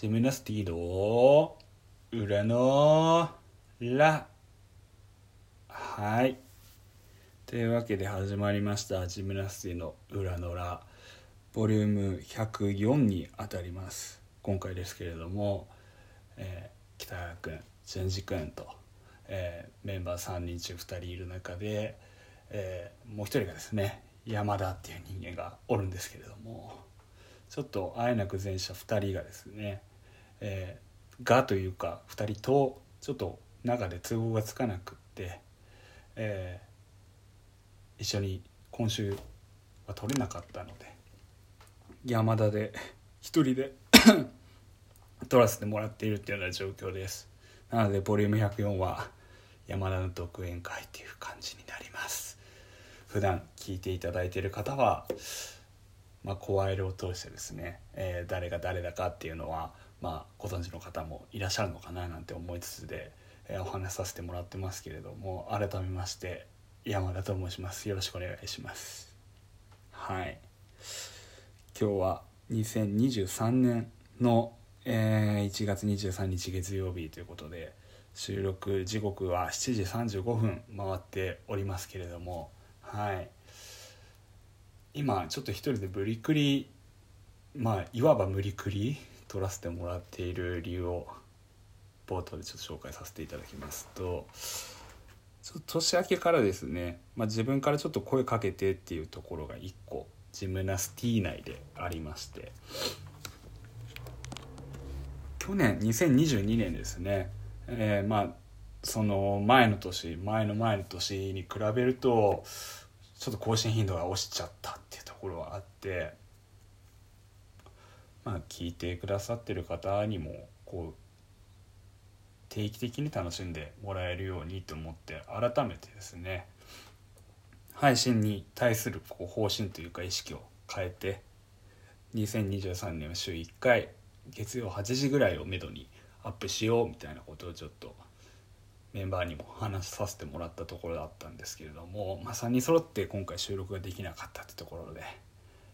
ジムナスティの裏のラはい。というわけで始まりました。ジムナスティの裏のラボリューム104にあたります。今回ですけれども、えー、北川君淳二君と、えー、メンバー3人中2人いる中で、えー、もう一人がですね山田っていう人間がおるんですけれどもちょっとあえなく前者2人がですね、えー、がというか2人とちょっと中で都合がつかなくって、えー、一緒に今週は取れなかったので山田で一人で 撮らせてもらっているっていうような状況です。なのでボリューム104は山田の独演会っていう感じになります。普段聞いていただいている方はまあ、声色を通してですね、えー、誰が誰だかっていうのは、まあ、ご存知の方もいらっしゃるのかななんて思いつつで、えー、お話しさせてもらってますけれども改めまして山田と申します。よろしくお願いします。はい。今日は2023年の、えー、1月23日月曜日ということで収録時刻は7時35分回っておりますけれどもはい。今ちょっと一人で無理くりまあいわば無理くり撮らせてもらっている理由を冒頭でちょっと紹介させていただきますとちょっと年明けからですね、まあ、自分からちょっと声かけてっていうところが1個ジムナスティー内でありまして去年2022年ですね、えー、まあその前の年前の前の年に比べるとちょっと更新頻度が落ちちゃったっていうところはあってまあ聞いてくださってる方にもこう定期的に楽しんでもらえるようにと思って改めてですね配信に対するこう方針というか意識を変えて2023年は週1回月曜8時ぐらいをめどにアップしようみたいなことをちょっとメンバーにも話させてもらったところだったんですけれども、まあ、3人揃って今回収録ができなかったってところで、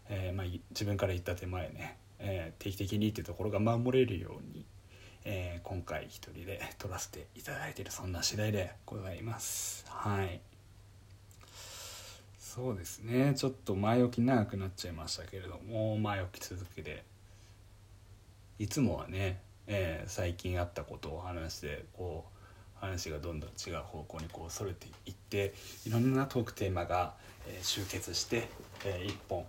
えー、まあ、自分から言った手前ね、えー、定期的にっていうところが守れるように、えー、今回一人で撮らせていただいているそんな次第でございます。はい。そうですね。ちょっと前置き長くなっちゃいましたけれども前置き続きでいつもはね、え最近あったことを話してこう話がどんどん違う方向にこうそれていっていろんなトークテーマが、え集結して、えー、1本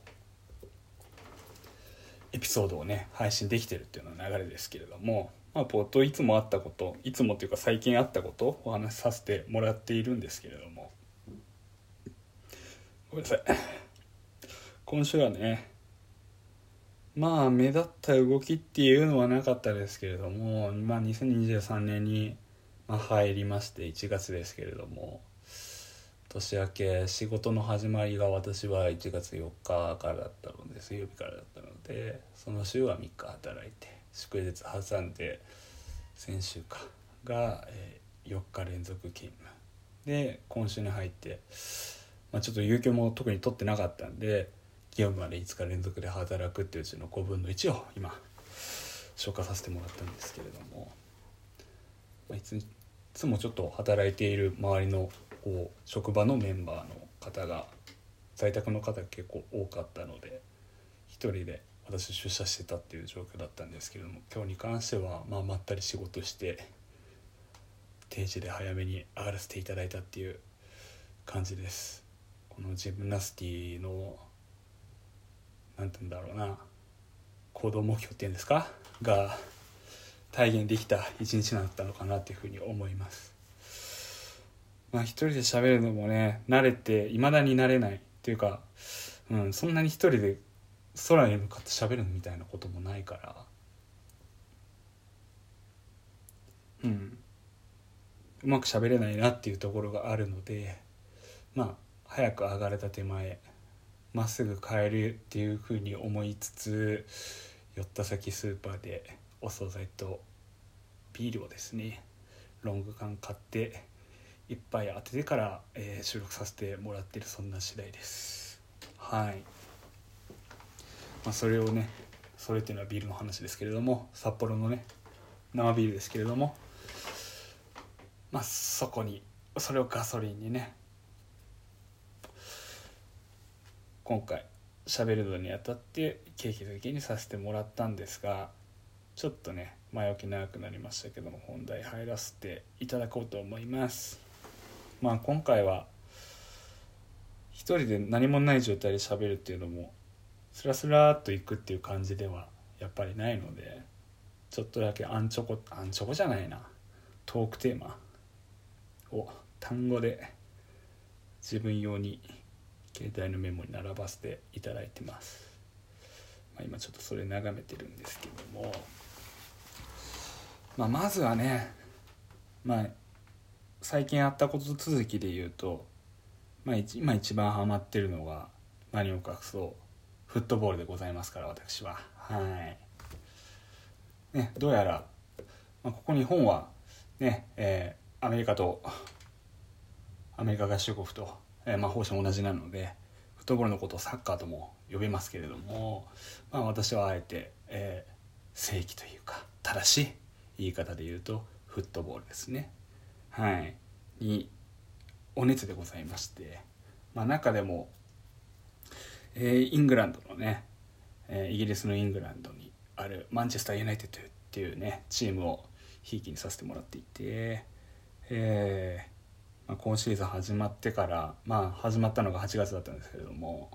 エピソードをね配信できてるっていうの流れですけれども、まあ、冒頭いつもあったこといつもっていうか最近あったことをお話しさせてもらっているんですけれども。ごめんなさい。今週はねまあ目立った動きっていうのはなかったですけれども、まあ、2023年に、入りまして1月ですけれども。年明け仕事の始まりが私は1月4日からだったので水曜日からだったのでその週は3日働いて祝日挟んで先週かが、え、4日連続勤務。で今週に入って、まあ、ちょっと有給も特に取ってなかったんで業務まで5日連続で働くっていううちの5分の1を今消化させてもらったんですけれども、まあ、いつつもちょっと働いている周りのこう職場のメンバーの方が在宅の方結構多かったので一人で私出社してたっていう状況だったんですけれども今日に関してはまあまったり仕事して定時で早めに上がらせていただいたっていう感じです。このジムナスティの何て言うんだろうな行動目標っていうんですか？が体現できた一日だったのかなっていうふうに思います。まあ一人で喋るのもね慣れていまだに慣れない。っていうか、うん、そんなに一人で空に向かって喋るみたいなこともないから。うん。うまく喋れないなっていうところがあるのでまあ早く上がれた手前まっすぐ帰るっていうふうに思いつつ寄った先スーパーでお惣菜とビールをですねロング缶買って一杯当ててから、えー、収録させてもらってるそんな次第です。はい、まあ、それをねそれっていうのはビールの話ですけれども札幌のね生ビールですけれどもまあそこにそれをガソリンにね今回喋るのにあたってケーキ好きにさせてもらったんですがちょっとね前置き長くなりましたけども本題入らせていただこうと思います。まあ今回は一人で何もない状態で喋るっていうのもスラスラっといくっていう感じではやっぱりないのでちょっとだけアンチョコアンチョコじゃないな。トークテーマ。を単語で自分用に携帯のメモに並ばせていただいてます、まあ、今ちょっとそれ眺めてるんですけども、まあ、まずはねまあ最近あったこと続きで言うと、まあ、今一番ハマってるのが何を隠そう。フットボールでございますから私は。はい。ねどうやら、まあ、ここ日本はねえー、アメリカとアメリカ合衆国とえー、まあ、方針同じなのでフットボールのことをサッカーとも呼びますけれども、まあ、私はあえて、えー、正規というか正しい言い方で言うとフットボールですね。はい、にお熱でございまして、まあ、中でも、えー、イングランドのね、えー、イギリスのイングランドにあるマンチェスター・ユナイテッドっていうねチームをひいきにさせてもらっていて、えー、まあ、今シーズン始まってからまあ始まったのが8月だったんですけれども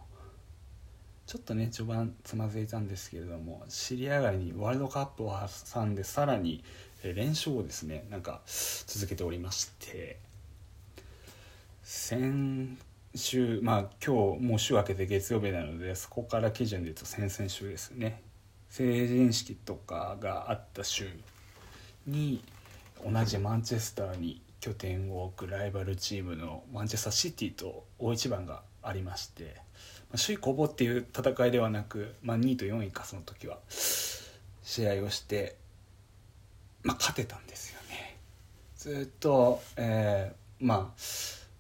ちょっとね序盤つまずいたんですけれども尻上がりにワールドカップを挟んでさらに連勝をですねなんか続けておりまして先週まあ今日もう週明けて月曜日なのでそこから基準で言うと先々週ですね成人式とかがあった週に同じマンチェスターに拠点を置くライバルチームのマンチェスターシティと大一番がありまして、まあ、首位攻防っていう戦いではなく、まあ、2位と4位かその時は試合をして、まあ、勝てたんですよねずっと、えー、まあ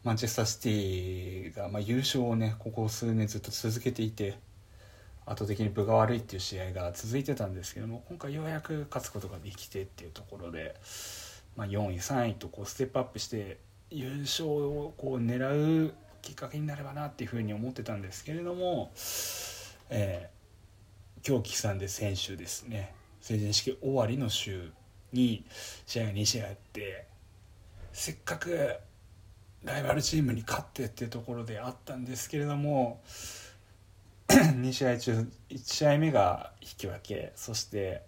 マンチェスターシティが、まあ、優勝をねここ数年ずっと続けていて圧倒的に分が悪いっていう試合が続いてたんですけども今回ようやく勝つことができてっていうところで。まあ、4位3位とこうステップアップして優勝をこう狙うきっかけになればなっていうふうに思ってたんですけれども、えー、今日刻んで先週ですね成人式終わりの週に試合が2試合あってせっかくライバルチームに勝ってっていうところであったんですけれども 2試合中1試合目が引き分けそして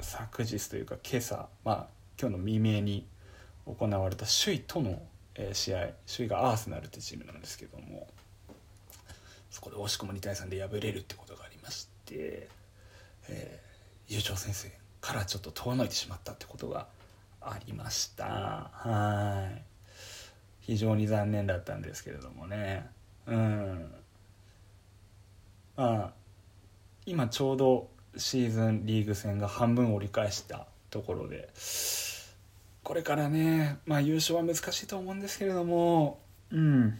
昨日というか今朝まあ今日の未明に行われた首位との、試合首位がアーセナルってチームなんですけどもそこで惜しくも2対3で敗れるってことがありまして、えー、優勝戦線からちょっと遠のいてしまったってことがありました。はい。非常に残念だったんですけれどもね。うん。まあ今ちょうどシーズンリーグ戦が半分折り返したところでこれからね、まあ、優勝は難しいと思うんですけれどもうん。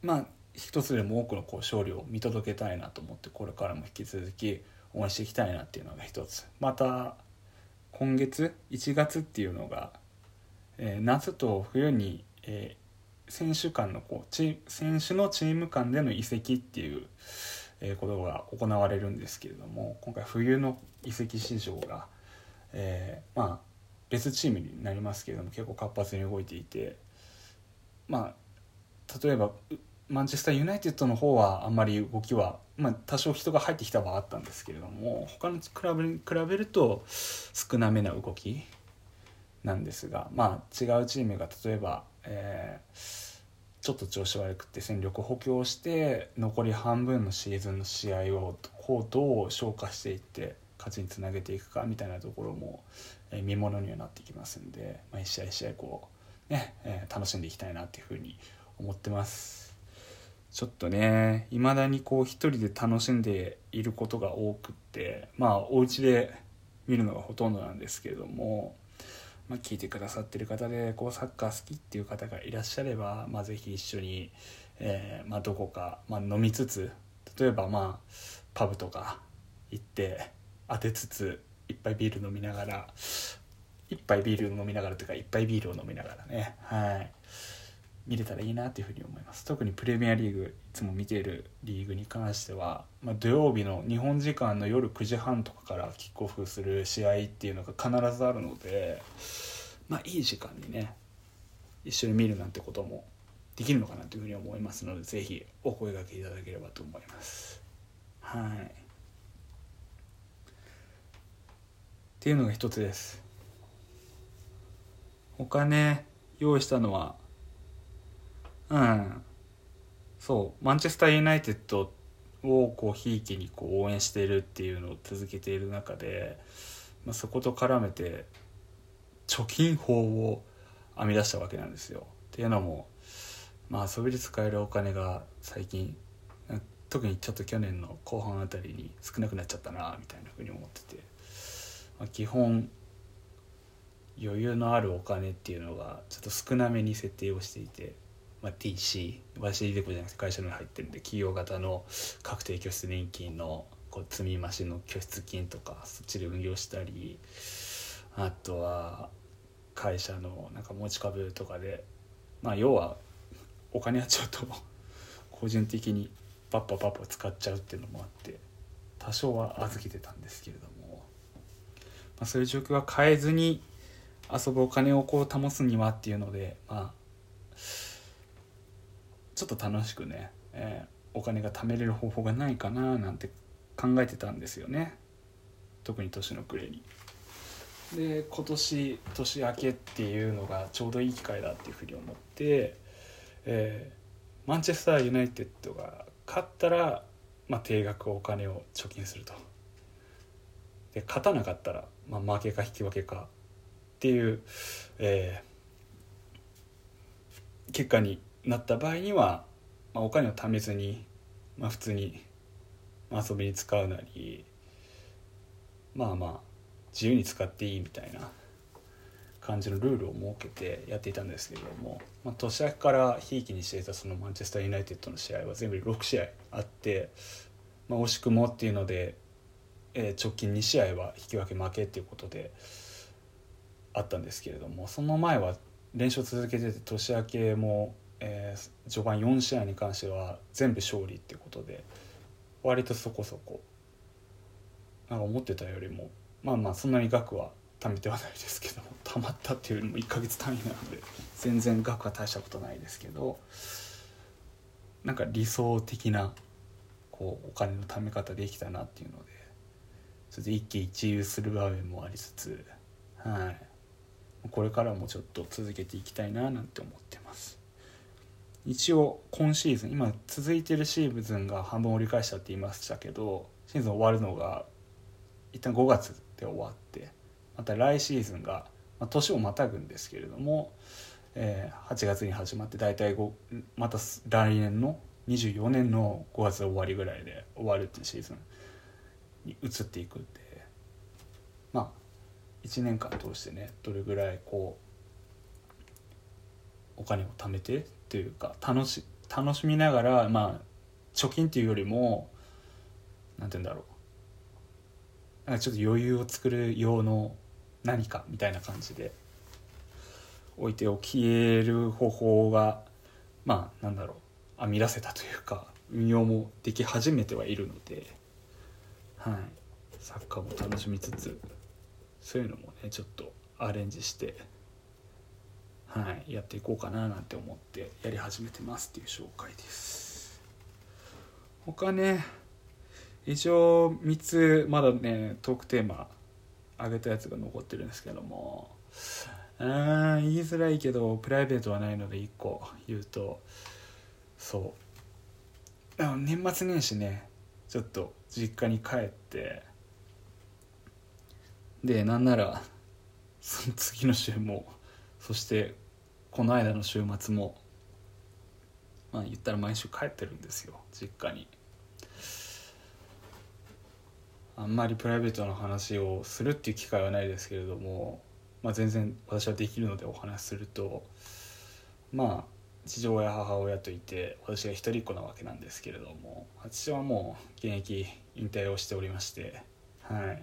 まあ一つでも多くのこう勝利を見届けたいなと思ってこれからも引き続き応援していきたいなっていうのが一つ。また今月1月っていうのが、えー、夏と冬に、えー、選手間のこうチ選手のチーム間での移籍っていうえことが行われるんですけれども今回冬の移籍市場が、えー、まあ別チームになりますけれども結構活発に動いていてまあ例えばマンチェスターユナイテッドの方はあんまり動きは、まあ、多少人が入ってきたはあったんですけれども他のクラブに比べると少なめな動きなんですがまあ違うチームが例えば、えーちょっと調子悪くて戦力補強して残り半分のシーズンの試合をこうどう消化していって勝ちにつなげていくかみたいなところも、え見ものにはなってきますんで、まあ、一試合一試合こうね、えー、楽しんでいきたいなっていうふうに思ってます。ちょっとねいまだにこう一人で楽しんでいることが多くってまあお家で見るのがほとんどなんですけれどもまあ、聞いてくださってる方でこうサッカー好きっていう方がいらっしゃれば、まあ、ぜひ一緒に、えーまあ、どこか、ま、飲みつつ例えばまあパブとか行って当てつついっぱいビール飲みながら一杯ビール飲みながらというか一杯ビールを飲みながらねはい。見れたらいいなというふうに思います。特にプレミアリーグいつも見ているリーグに関しては、まあ、土曜日の日本時間の夜9時半とかからキックオフする試合っていうのが必ずあるのでまあいい時間にね一緒に見るなんてこともできるのかなというふうに思いますので是非お声がけいただければと思います。はい。っていうのが一つです。お金用意したのはうん。そう。マンチェスター・ユナイテッドをこうひいきにこう応援しているっていうのを続けている中で、まあ、そこと絡めて貯金法を編み出したわけなんですよ。っていうのも、まあ、遊びで使えるお金が最近特にちょっと去年の後半あたりに少なくなっちゃったなみたいなふうに思ってて、まあ、基本余裕のあるお金っていうのがちょっと少なめに設定をしていて、まあ、TC 私イデコじゃなくて会社に入ってるんで企業型の確定拠出年金のこう積み増しの拠出金とかそっちで運用したりあとは会社のなんか持ち株とかでまあ要はお金やっちゃうと個人的にパッパパッパ使っちゃうっていうのもあって多少は預けてたんですけれども、まあ、そういう状況は変えずに遊ぶお金をこう保つにはっていうのでまあちょっと楽しくね、えー、お金が貯めれる方法がないかななんて考えてたんですよね特に年の暮れに。で今年年明けっていうのがちょうどいい機会だっていうふうに思って、えー、マンチェスター・ユナイテッドが勝ったら、まあ、定額お金を貯金するとで勝たなかったら、まあ、負けか引き分けかっていう、えー、結果になった場合には、まあ、お金を貯めずに、まあ、普通に遊びに使うなりまあまあ自由に使っていいみたいな感じのルールを設けてやっていたんですけれども、まあ、年明けからひいきにしていたそのマンチェスター・ユナイテッドの試合は全部で6試合あって、まあ、惜しくもっていうので、えー、直近2試合は引き分け負けっていうことで。あったんですけれどもその前は連勝続けてて年明けも、えー、序盤4試合に関しては全部勝利っていうことで割とそこそこなんか思ってたよりもまあまあそんなに額は貯めてはないですけども 貯まったっていうよりも1ヶ月単位なので全然額は大したことないですけどなんか理想的なこうお金の貯め方できたなっていうのでそれで一喜一憂する場面もありつつはい。これからもちょっと続けていきたいななんて思ってます一応今シーズン今続いてるシーズンが半分折り返したって言いましたけどシーズン終わるのが一旦5月で終わってまた来シーズンが、まあ、年をまたぐんですけれども、えー、8月に始まって大体5また来年の24年の5月終わりぐらいで終わるっていうシーズンに移っていくんでまあ1年間通してねどれぐらいこうお金を貯めてっていうか楽し楽しみながらまあ貯金っていうよりも何て言うんだろう。なんかちょっと余裕を作る用の何かみたいな感じで置いておきえる方法がまあなんだろう。編み出せたというか運用もでき始めてはいるのではい。サッカーも楽しみつつそういうのもねちょっとアレンジしてはいやっていこうかななんて思ってやり始めてますっていう紹介です。他ね一応3つまだねトークテーマ上げたやつが残ってるんですけども。うん言いづらいけどプライベートはないので1個言うと。そう。年末年始ねちょっと実家に帰って。でなんならその次の週もそしてこの間の週末もまあ言ったら毎週帰ってるんですよ実家に。あんまりプライベートの話をするっていう機会はないですけれども、まあ、全然私はできるのでお話しするとまあ父親母親といて私が一人っ子なわけなんですけれども父はもう現役引退をしておりましてはい。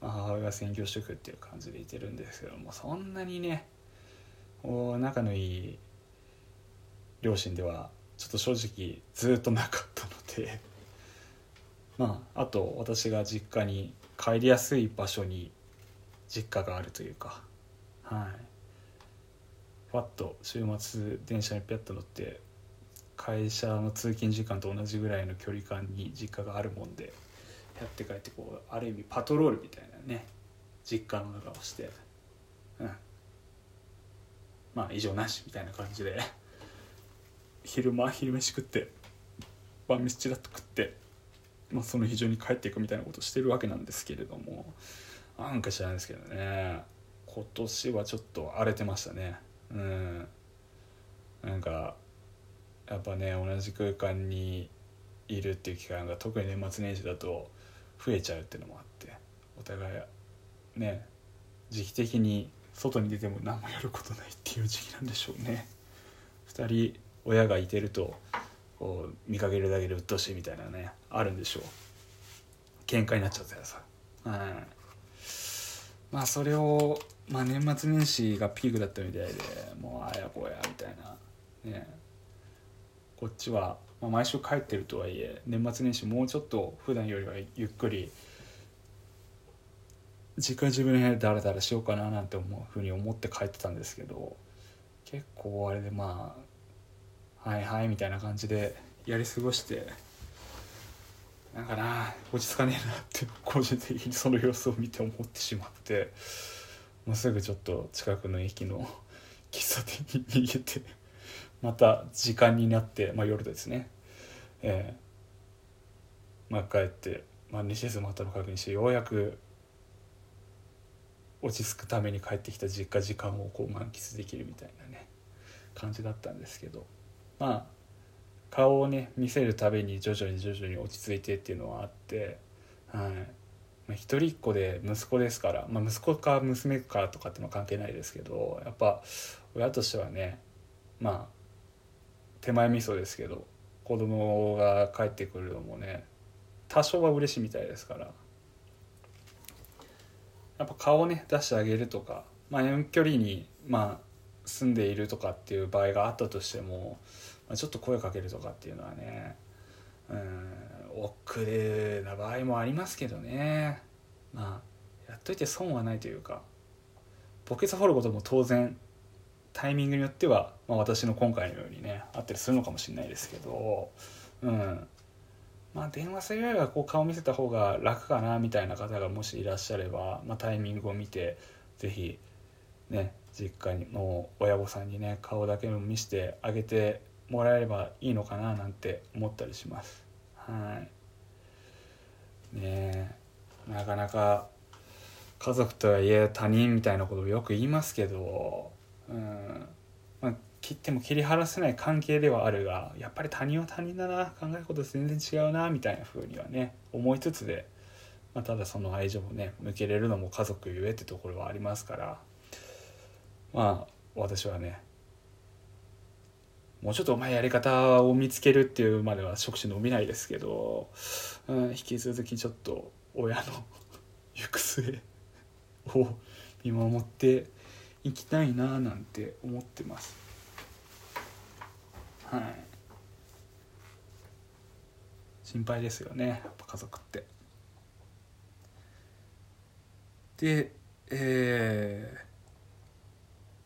まあ、母親が専業主婦っていう感じでいてるんですけどもそんなにね仲のいい両親ではちょっと正直ずっとなかったので まああと私が実家に帰りやすい場所に実家があるというかはい。ファッと週末電車にピャッと乗って会社の通勤時間と同じぐらいの距離感に実家があるもんでやって帰ってこうある意味パトロールみたいなね実家の中をしてうん。まあ異常なしみたいな感じで昼間昼飯食って晩飯ちらっと食って、まあ、その非常に帰っていくみたいなことしてるわけなんですけれどもなんか知らないですけどね今年はちょっと荒れてましたね。うん。なんかやっぱね同じ空間にいるっていう期間が特に年末年始だと増えちゃうっていうのもあってお互いね時期的に外に出ても何もやることないっていう時期なんでしょうね。2人親がいてるとこう見かけるだけで鬱陶しいみたいなねあるんでしょう。喧嘩になっちゃったらさ。はい。まあそれを、まあ、年末年始がピークだったみたいでもうあやこやみたいな。ね。こっちはまあ、毎週帰ってるとはいえ年末年始もうちょっと普段よりはゆっくり実家自分の部屋でダラダラしようかななんて思うふうに思って帰ってたんですけど結構あれでまあはいはいみたいな感じでやり過ごしてなんかな落ち着かねえなって個人的にその様子を見て思ってしまってもうすぐちょっと近くの駅の喫茶店に逃げてまた時間になって、まあ、夜ですね、えー、まあ、帰って、まあ、西鉄ったの確認してようやく落ち着くために帰ってきた実家時間をこう満喫できるみたいなね感じだったんですけど。まあ顔をね見せるたびに徐々に徐々に落ち着いてっていうのはあって、はい。まあ、一人っ子で息子ですから、まあ、息子か娘かとかってのは関係ないですけどやっぱ親としてはねまあ手前味噌ですけど子供が帰ってくるのもね多少は嬉しいみたいですから。やっぱ顔をね出してあげるとか、まあ、遠距離に、まあ、住んでいるとかっていう場合があったとしても、まあ、ちょっと声かけるとかっていうのはねうん億劫な場合もありますけどね。まあやっといて損はないというかポケツ掘ることも当然タイミングによっては、まあ、私の今回のようにねあったりするのかもしれないですけどうん。まあ電話するよりはこう顔見せた方が楽かなみたいな方がもしいらっしゃれば、まあ、タイミングを見て是非ね実家の親御さんにね顔だけも見せてあげてもらえればいいのかななんて思ったりします。はい。ねなかなか家族とはいえ他人みたいなことをよく言いますけどうん、切っても切り離せない関係ではあるがやっぱり他人は他人だな考えること全然違うなみたいな風にはね思いつつで、まあ、ただその愛情をね向けれるのも家族ゆえってところはありますから。まあ私はねもうちょっとお前やり方を見つけるっていうまでは触手伸びないですけど、うん、引き続きちょっと親の行く末を見守って行きたいななんて思ってます。はい。心配ですよねやっぱ家族って。でえー、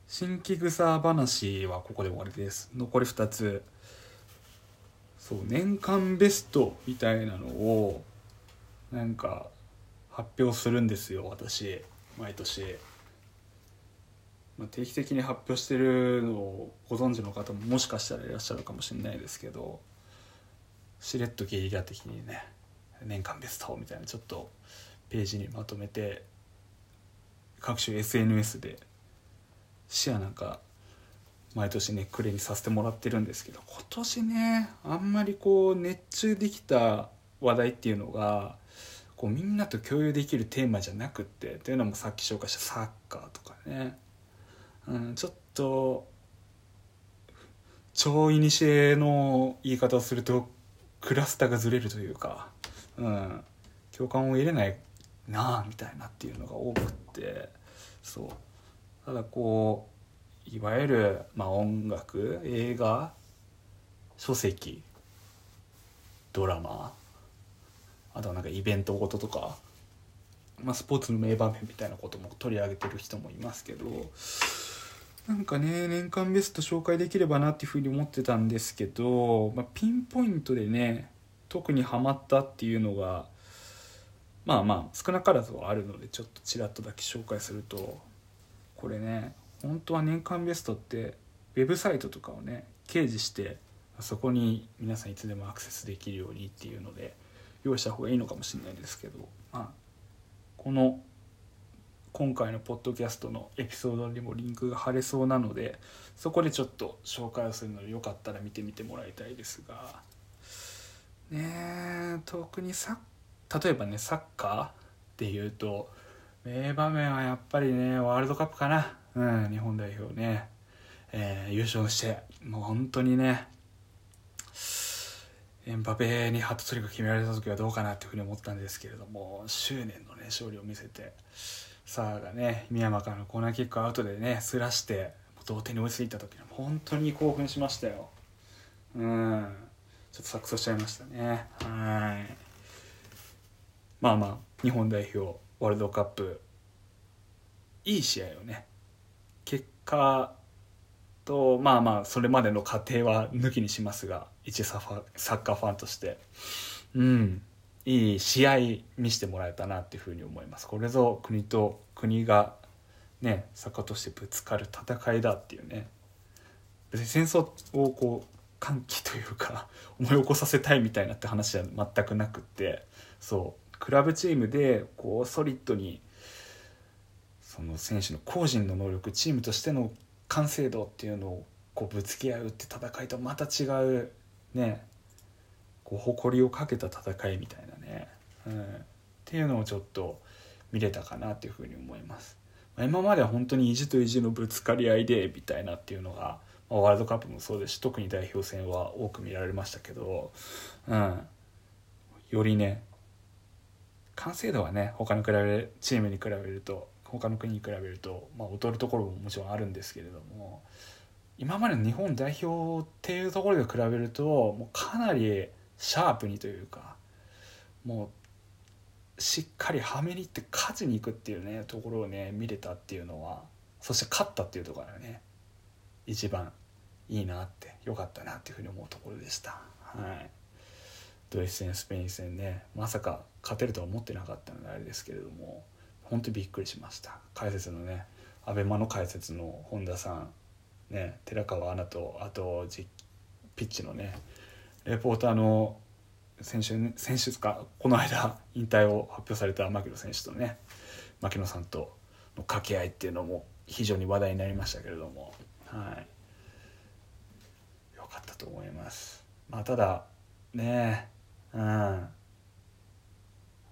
新規草話はここで終わりです。残り2つ。そう年間ベストみたいなのをなんか発表するんですよ私。毎年。まあ、定期的に発表してるのをご存知の方ももしかしたらいらっしゃるかもしれないですけどしれっとゲリラ的にね年間ベストみたいなちょっとページにまとめて各種 SNS でシェアなんか毎年ねクレにさせてもらってるんですけど今年ねあんまりこう熱中できた話題っていうのがこうみんなと共有できるテーマじゃなくってというのもさっき紹介したサッカーとかねうん、ちょっと超いにしえの言い方をするとクラスターがずれるというか、うん、共感を得れないなあみたいなっていうのが多くってそう。ただこういわゆる、まあ、音楽映画書籍ドラマあとはなんかイベントごととか、まあ、スポーツの名場面みたいなことも取り上げてる人もいますけどなんかね年間ベスト紹介できればなっていうふうに思ってたんですけど、まあ、ピンポイントでね特にハマったっていうのがまあまあ少なからずはあるのでちょっとちらっとだけ紹介するとこれね本当は年間ベストってウェブサイトとかをね掲示してそこに皆さんいつでもアクセスできるようにっていうので用意した方がいいのかもしれないですけど、まあ、この今回のポッドキャストのエピソードにもリンクが貼れそうなのでそこでちょっと紹介をするのでよかったら見てみてもらいたいですが。ねえ特にさ例えばねサッカーっていうと名場面はやっぱりねワールドカップかな、うん、日本代表ね、えー、優勝してもう本当にねエンバペにハットトリック決められた時はどうかなっていうふうに思ったんですけれども執念のね勝利を見せて。サーがね宮山からのコーナーキックアウトでねすらして同点に追いついた時に本当に興奮しましたよ。うん。ちょっと錯綜しちゃいましたね。はい。まあまあ日本代表ワールドカップいい試合をね結果とまあまあそれまでの過程は抜きにしますが一サッカーファンとして。うん。いい試合見せてもらえたなっていうふうに思います。これぞ国と国がねサッカーとしてぶつかる戦いだっていうね。別に戦争をこう歓喜というか 思い起こさせたいみたいなって話は全くなくって。そう。クラブチームでこうソリッドにその選手の個人の能力チームとしての完成度っていうのをこうぶつけ合うって戦いとまた違うねこう誇りをかけた戦いみたいなね、ね。うん、っていうのをちょっと見れたかなっていうふうに思います。今までは本当に意地と意地のぶつかり合いでみたいなっていうのが、まあ、ワールドカップもそうですし特に代表戦は多く見られましたけど、うん、よりね完成度はね他の比べチームに比べると他の国に比べると、まあ、劣るところももちろんあるんですけれども今までの日本代表っていうところで比べるともうかなりシャープにというかもうしっかりはめにいって勝ちにいくっていうねところをね見れたっていうのはそして勝ったっていうところがね。一番いいなってよかったなっていうふうに思うところでした。はい。ドイツ戦スペイン戦ねまさか勝てるとは思ってなかったのであれですけれども本当にびっくりしました。解説のね ABEMA の解説の本田さんね寺川アナとあとピッチのねレポーターの選手選手かこの間引退を発表された牧野選手とね牧野さんとの掛け合いっていうのも非常に話題になりましたけれどもはい。よかったと思います。まあただねうん。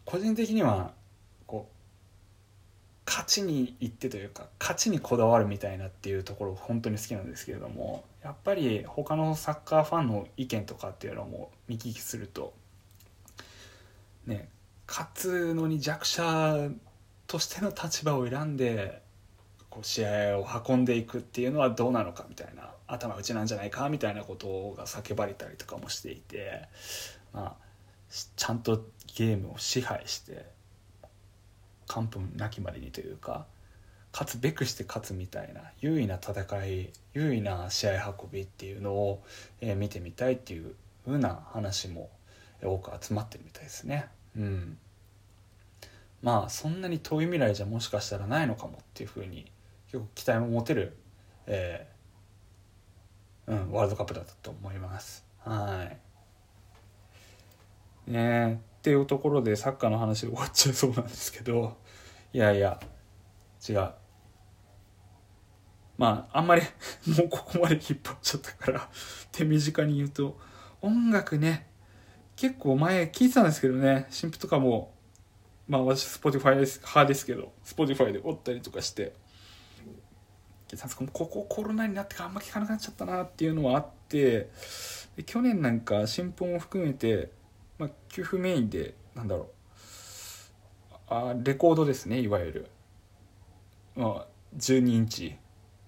個人的にはこう勝ちにいってというか勝ちにこだわるみたいなっていうところ本当に好きなんですけれどもやっぱり他のサッカーファンの意見とかっていうのも見聞きするとね勝つのに弱者としての立場を選んでこう試合を運んでいくっていうのはどうなのかみたいな頭打ちなんじゃないかみたいなことが叫ばれたりとかもしていてまあちゃんとゲームを支配して完封なきまでにというか勝つべくして勝つみたいな優位な戦い優位な試合運びっていうのを、え、見てみたいっていう風な話も多く集まってるみたいですね。うん、まあそんなに遠い未来じゃもしかしたらないのかもっていうふうに結構期待も持てる、えー、うん、ワールドカップだったと思います。はい。ねっていうところでサッカーの話で終わっちゃいそうなんですけどいやいや違う。まああんまり もうここまで引っ張っちゃったから手短に言うと音楽ね結構前聞いてたんですけどね新譜とかも。まあ私 Spotify です派ですけど Spotify でおったりとかして。ここコロナになってからあんま聞かなくなっちゃったなっていうのはあって。で去年なんか新本を含めて、まあ、給付メインでなんだろう。あレコードですねいわゆる、まあ、12インチ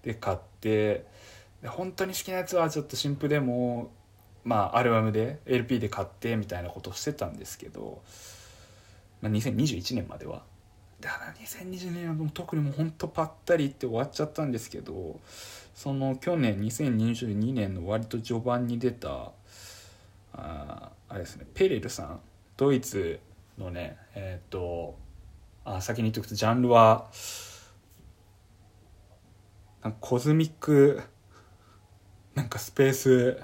で買って。で本当に好きなやつはちょっと新譜でもまあアルバムで LP で買ってみたいなことをしてたんですけど、まあ、2021年までは。だから2020年はもう特にもうほんとぱったりって終わっちゃったんですけどその去年2022年の割と序盤に出たああれですねペレルさん。ドイツのねえっ、ー、とあ先に言っておくとジャンルはコズミックなんかスペース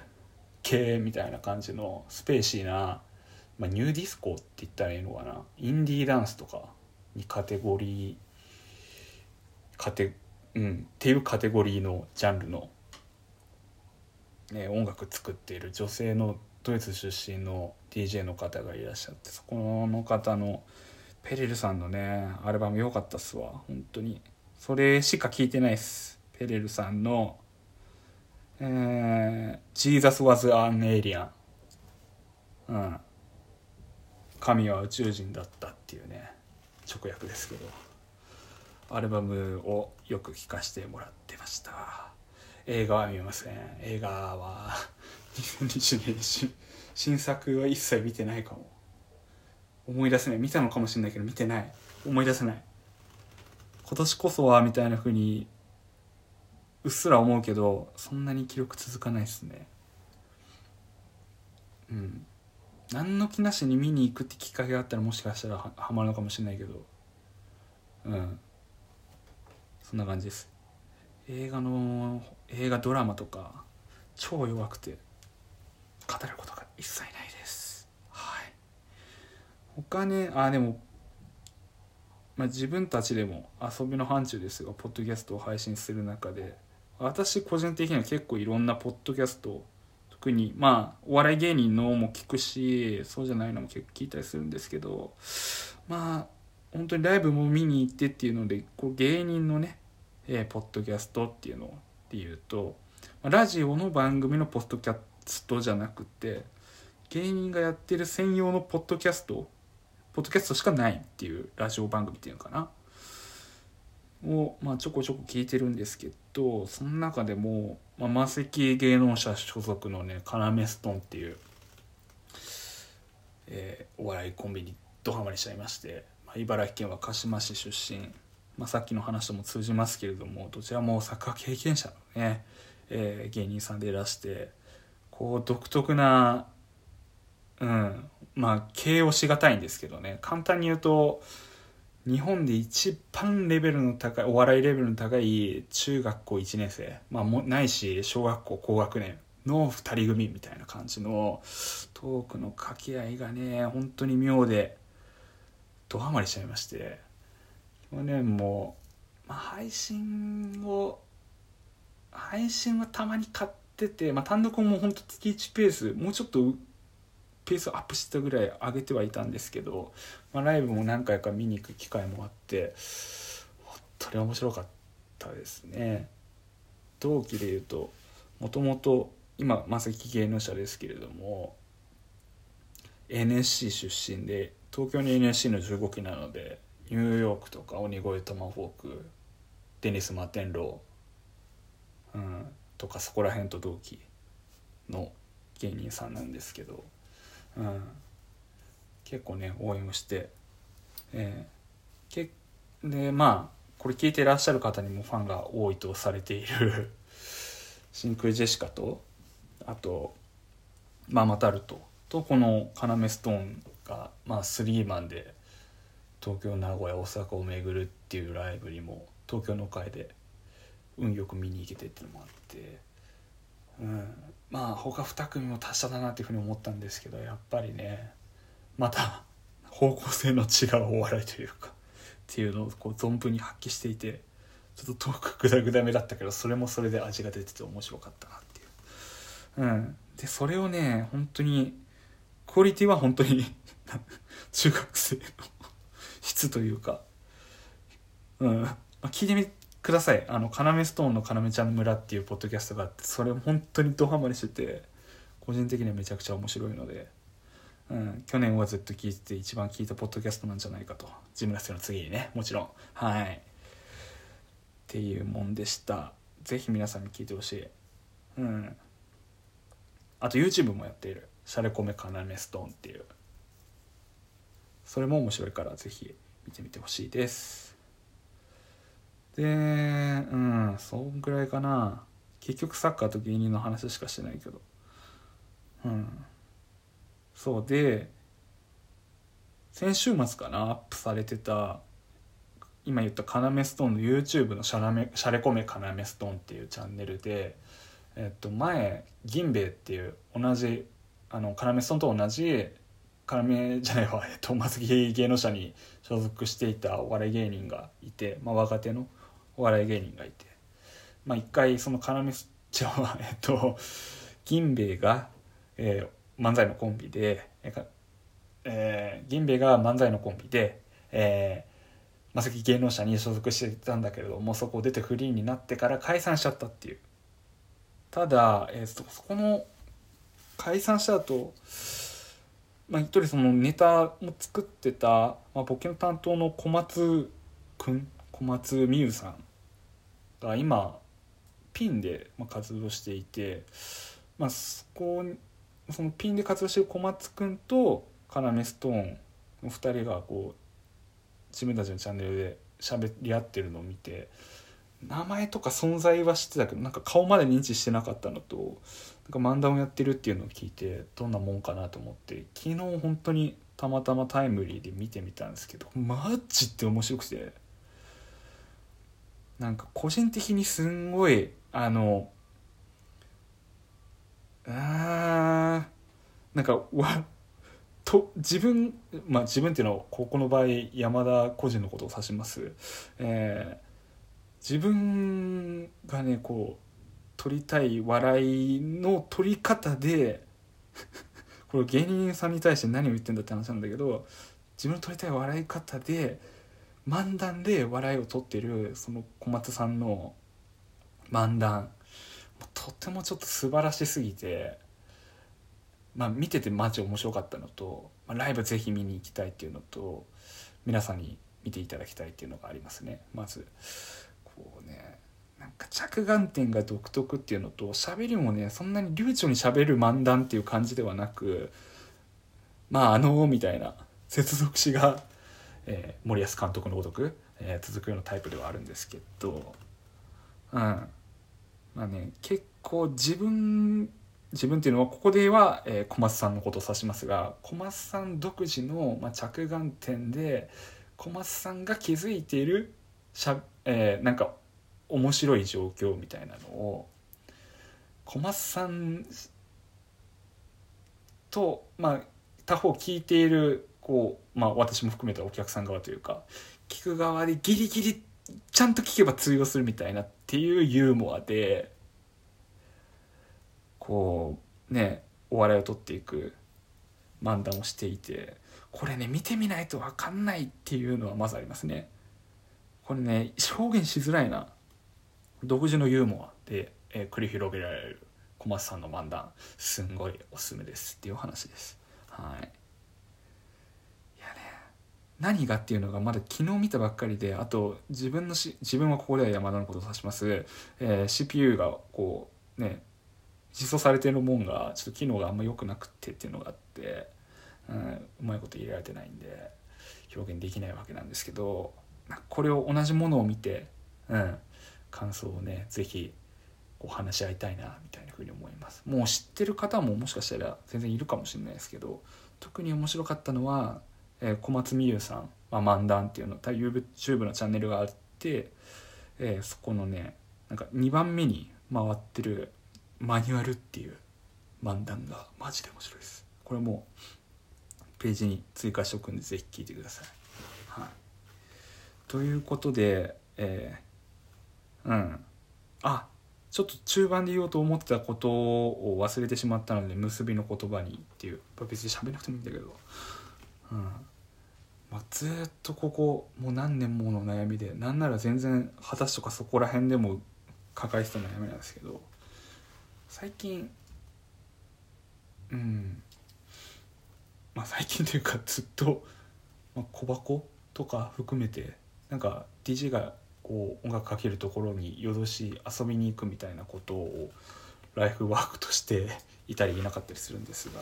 系みたいな感じのスペーシーな、まあ、 nu disco って言ったらいいのかな。 indie dance とかにカテゴリーカテうんっていうカテゴリーのジャンルの、ね、音楽作っている女性のドイツ出身の DJ の方がいらっしゃってそこの方のペレルさんのねアルバム良かったっすわ。本当に。それしか聞いてないっす。ペレルさんのえー、Jesus was an alien うん。神は宇宙人だったっていうね。直訳ですけど。アルバムをよく聴かせてもらってました。映画は見ません。映画は2020年新作は一切見てないかも。思い出せない。見たのかもしれないけど見てない。思い出せない。今年こそはみたいな風にうっすら思うけどそんなに記録続かないっすね。うん。何の気なしに見に行くってきっかけがあったらもしかしたらははまるのかもしれないけど。うん。そんな感じです。映画の映画ドラマとか超弱くて語ることが一切ないです。はい。他ねあでもまあ、自分たちでも遊びの範疇ですがポッドキャストを配信する中で私個人的には結構いろんなポッドキャスト特にまあお笑い芸人のも聞くしそうじゃないのも結構聞いたりするんですけどまあ本当にライブも見に行ってっていうのでこう芸人のね、えー、ポッドキャストっていうので言うとラジオの番組のポッドキャストじゃなくて芸人がやってる専用のポッドキャストポッドキャストしかないっていうラジオ番組っていうのかな。を、まあ、ちょこちょこ聞いてるんですけどその中でも、まあ、魔石芸能者所属のねカナメストンっていう、えー、お笑いコンビにドハマりしちゃいまして、まあ、茨城県は鹿島市出身、まあ、さっきの話とも通じますけれどもどちらもサッカー経験者のね、えー、芸人さんでいらしてこう独特なうんまあ形容しがたいんですけどね。簡単に言うと日本で一番レベルの高いお笑いレベルの高い中学校1年生、まあ、もないし小学校高学年。の2人組みたいな感じのトークの掛け合いがね本当に妙でドハマりしちゃいまして。去年も、まあ、配信を配信はたまに買ってて、まあ、単独も本当月1ペースもうちょっとペースアップしたぐらい上げてはいたんですけど、まあ、ライブも何回か見に行く機会もあって本当に面白かったですね。同期でいうともともと今正木芸能者ですけれども NSC 出身で東京に NSC の15期なのでニューヨークとか鬼越トマホークデニス・マテンロー、うん、とかそこら辺と同期の芸人さんなんですけどうん、結構ね応援をして、えー、けでまあこれ聞いてらっしゃる方にもファンが多いとされている 真空ジェシカとあとママタルトとこの要ストーンが、まあ、スリーマンで東京名古屋大阪を巡るっていうライブにも東京の会で運よく見に行けてっていうのもあって。うんまあ他2組も達者だなっていうふうに思ったんですけどやっぱりねまた方向性の違うお笑いというかっていうのをこう存分に発揮していてちょっとトークグダグダめだったけどそれもそれで味が出てて面白かったなっていう。うん、でそれをね本当にクオリティは本当に 中学生の質というか、うんまあ、聞いてみください。あのカナメストーンの「かなめちゃん村」っていうポッドキャストがあってそれ本当にドハマりしてて個人的にはめちゃくちゃ面白いので、うん、去年はずっと聞いてて一番聞いたポッドキャストなんじゃないかと。ジムナスの次にねもちろん。はい。っていうもんでした。ぜひ皆さんに聞いてほしい。うん。あと YouTube もやっている「シャレコメカナメストーン」っていう。それも面白いからぜひ見てみてほしいです。でうんそんぐらいかな。結局サッカーと芸人の話しかしてないけど。うん。そうで先週末かなアップされてた今言ったカナメストーンの YouTube のシャラメシャレコメカナメストーンっていうチャンネルで、えっと、前銀兵衛っていう同じあのカナメストーンと同じカナメじゃないわ、えっと、松木芸能者に所属していたお笑い芸人がいて、まあ、若手のお笑い芸人がいて、まあ、一回そのカナメスちゃは、えっと、銀兵衛が、えー、漫才のコンビで、えー、銀兵衛が漫才のコンビで、えー、正木芸能者に所属していたんだけれどもそこを出てフリーになってから解散しちゃったっていう。ただ、えー、そこの解散した後まあ一人そのネタも作ってた、まあ、ボケの担当の小松くん小松美優さんが今ピンで活動していて、まあ、そこそのピンで活動してる小松くんとカナメストーンの2人がこう自分たちのチャンネルで喋り合ってるのを見て名前とか存在は知ってたけどなんか顔まで認知してなかったのとなんか漫談をやってるっていうのを聞いてどんなもんかなと思って昨日本当にたまたまタイムリーで見てみたんですけどマジって面白くて。なんか個人的にすんごいあのあなんかわと自分まあ自分っていうのはここの場合山田個人のことを指します、えー、自分がねこう取りたい笑いの取り方で これ芸人さんに対して何を言ってんだって話なんだけど自分の取りたい笑い方で漫談で笑いを取ってるその小松さんの漫談。とてもちょっと素晴らしすぎてまあ、見ててマジ面白かったのと、まあ、ライブぜひ見に行きたいっていうのと皆さんに見ていただきたいっていうのがありますね。まずこうねなんか着眼点が独特っていうのと喋りもねそんなに流暢に喋る漫談っていう感じではなくまああのみたいな接続詞が、えー、森保監督のごとく、えー、続くようなタイプではあるんですけどうん。まあね結構自分自分っていうのはここでは、えー、小松さんのことを指しますが小松さん独自の、まあ、着眼点で小松さんが気づいているしゃ、えー、なんか面白い状況みたいなのを小松さんと、まあ、他方聞いているこう、まあ、私も含めたお客さん側というか聞く側でギリギリちゃんと聞けば通用するみたいなっていうユーモアでこうねお笑いを取っていく漫談をしていてこれね見てみないと分かんないっていうのはまずありますね。これね表現しづらいな独自のユーモアで、えー、繰り広げられる小松さんの漫談すんごいおすすめですっていう話です。はい。何がっていうのがまだ昨日見たばっかりであと自分のし自分はここでは山田のことを指します、えー、CPU がこうね実装されてるもんがちょっと機能があんま良くなくてっていうのがあって、うん、うまいこと入れられてないんで表現できないわけなんですけどこれを同じものを見て、うん、感想をね是非こう話し合いたいなみたいなふうに思います。もう知ってる方ももしかしたら全然いるかもしれないですけど特に面白かったのは、えー、小松美優さん、まあ、漫談っていうの YouTube のチャンネルがあって、えー、そこのねなんか2番目に回ってるマニュアルっていう漫談がマジで面白いです。これもページに追加しておくんでぜひ聞いてください、はい、ということでえー、うん。あちょっと中盤で言おうと思ってたことを忘れてしまったので結びの言葉にっていう別に喋らなくてもいいんだけど、うん、まあ、ずっとここもう何年もの悩みでなんなら全然二十歳とかそこら辺でも抱えてた悩みなんですけど最近うん。まあ最近というかずっと、まあ、小箱とか含めてなんか DJ がこう音楽かけるところに夜通し遊びに行くみたいなことをライフワークとしていたりいなかったりするんですが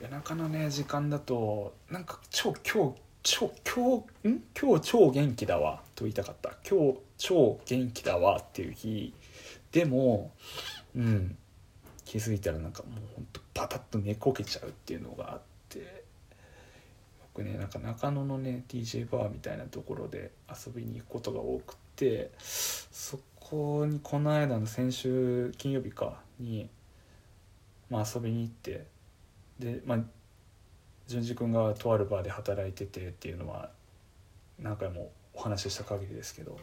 夜中のね時間だとなんか超今日超今日ん今日超元気だわと言いたかった。今日超元気だわっていう日。でもうん。気づいたらなんかもうほんとパタッと寝こけちゃうっていうのがあって。僕ねなんか中野のね DJ バーみたいなところで遊びに行くことが多くって。そこにこの間の先週金曜日かに、まあ、遊びに行ってでまあ淳二君がとあるバーで働いててっていうのは何回もお話しした限りですけど、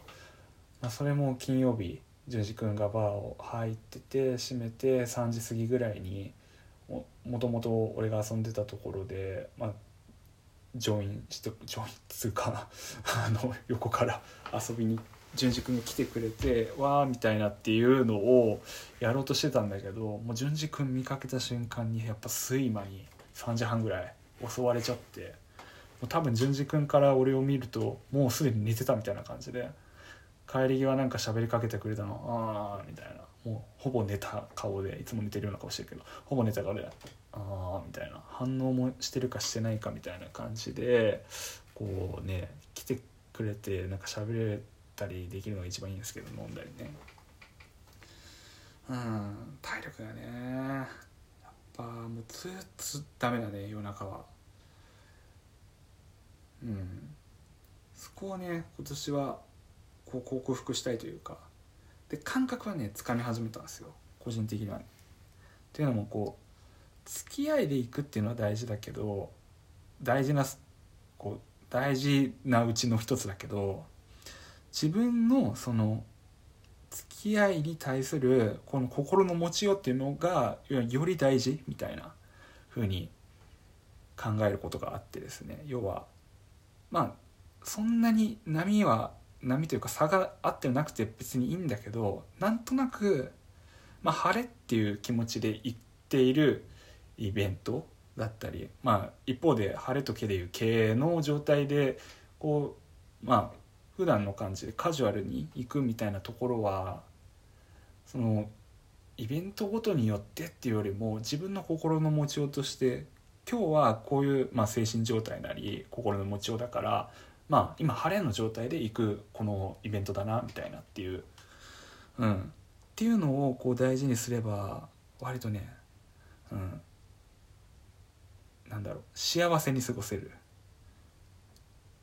まあ、それも金曜日淳二君がバーを入ってて閉めて3時過ぎぐらいにもともと俺が遊んでたところで、まあ、ジョインしてジョインっつうか あの横から遊びに行っ淳二君が来てくれてわーみたいなっていうのをやろうとしてたんだけどもう淳二君見かけた瞬間にやっぱ睡魔に3時半ぐらい襲われちゃってもう多分淳二君から俺を見るともうすでに寝てたみたいな感じで帰り際なんか喋りかけてくれたのああみたいなもうほぼ寝た顔でいつも寝てるような顔してるけどほぼ寝た顔でああみたいな反応もしてるかしてないかみたいな感じでこうね来てくれてなんか喋れてたりできるのが一番いいんですけど飲んだりね。うん体力がね。やっぱもうずっとダメだね夜中は。うん。そこをね今年はこう克服したいというか。で感覚はねつかみ始めたんですよ。個人的には、っていうのもこう付き合いでいくっていうのは大事だけど大事なこう大事なうちの一つだけど自分のその付き合いに対するこの心の持ちようっていうのがより大事みたいな風に考えることがあってですね。要はまあそんなに波は波というか差があってなくて別にいいんだけどなんとなく、まあ、晴れっていう気持ちで行っているイベントだったり、まあ、一方で晴れと毛でいう経営の状態でこうまあ普段の感じでカジュアルに行くみたいなところはそのイベントごとによってっていうよりも自分の心の持ちようとして今日はこういう、まあ、精神状態なり心の持ちようだからまあ今晴れの状態で行くこのイベントだなみたいなっていう、うん、っていうのをこう大事にすれば割とね、うん、なんだろう幸せに過ごせる。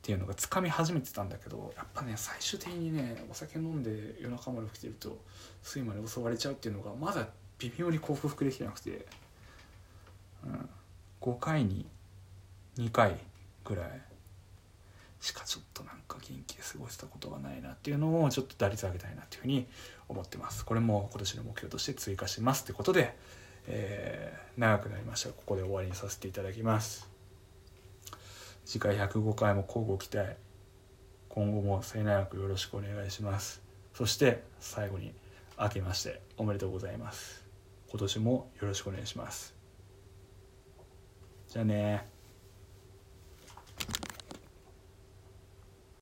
っていうのがつかみ始めてたんだけどやっぱね最終的にねお酒飲んで夜中まで起きてると睡魔に襲われちゃうっていうのがまだ微妙に克服できてなくて、うん、5回に2回ぐらいしかちょっとなんか元気で過ごせたことがないなっていうのをちょっと打率上げたいなっていうふうに思ってます。これも今年の目標として追加しますってことで、えー、長くなりました。ここで終わりにさせていただきます。次回105回も交互期待。今後も末永くよろしくお願いします。そして最後に明けましておめでとうございます。今年もよろしくお願いします。じゃあね。